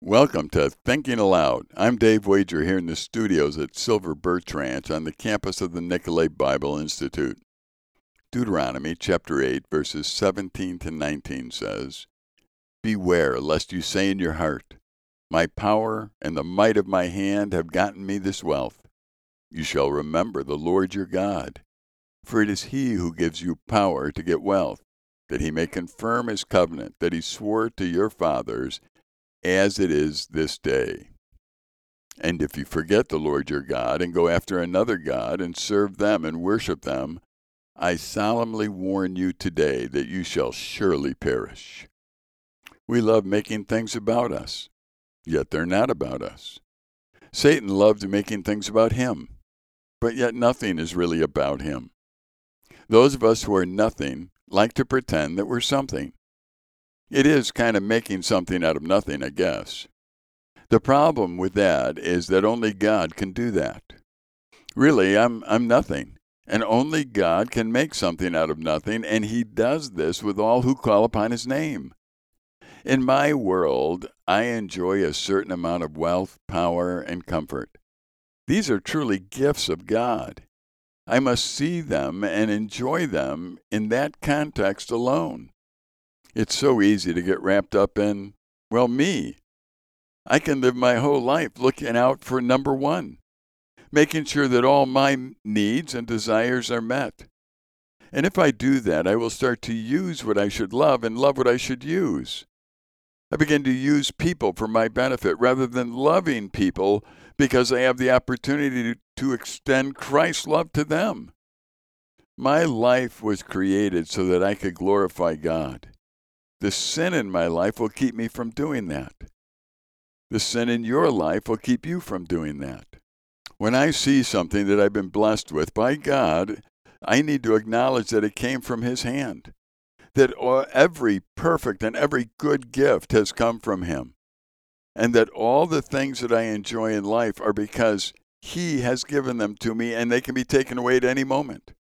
Welcome to Thinking Aloud. I'm Dave Wager here in the studios at Silver Birch Ranch on the campus of the Nicolet Bible Institute. Deuteronomy chapter 8, verses 17 to 19 says, Beware lest you say in your heart, My power and the might of my hand have gotten me this wealth. You shall remember the Lord your God, for it is he who gives you power to get wealth, that he may confirm his covenant that he swore to your fathers as it is this day. And if you forget the Lord your God and go after another God and serve them and worship them, I solemnly warn you today that you shall surely perish. We love making things about us, yet they're not about us. Satan loved making things about him, but yet nothing is really about him. Those of us who are nothing like to pretend that we're something. It is kind of making something out of nothing, I guess. The problem with that is that only God can do that. Really, I'm, I'm nothing, and only God can make something out of nothing, and He does this with all who call upon His name. In my world, I enjoy a certain amount of wealth, power, and comfort. These are truly gifts of God. I must see them and enjoy them in that context alone. It's so easy to get wrapped up in, well, me. I can live my whole life looking out for number one, making sure that all my needs and desires are met. And if I do that, I will start to use what I should love and love what I should use. I begin to use people for my benefit rather than loving people because I have the opportunity to extend Christ's love to them. My life was created so that I could glorify God. The sin in my life will keep me from doing that. The sin in your life will keep you from doing that. When I see something that I've been blessed with by God, I need to acknowledge that it came from His hand, that every perfect and every good gift has come from Him, and that all the things that I enjoy in life are because He has given them to me and they can be taken away at any moment.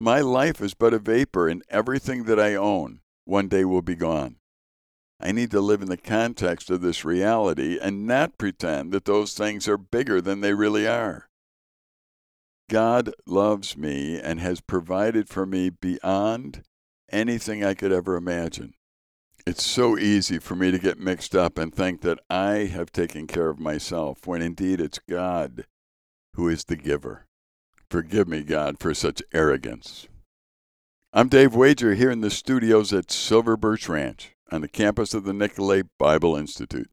My life is but a vapor, and everything that I own one day will be gone. I need to live in the context of this reality and not pretend that those things are bigger than they really are. God loves me and has provided for me beyond anything I could ever imagine. It's so easy for me to get mixed up and think that I have taken care of myself when indeed it's God who is the giver. Forgive me, God, for such arrogance. I'm Dave Wager here in the studios at Silver Birch Ranch on the campus of the Nicolet Bible Institute.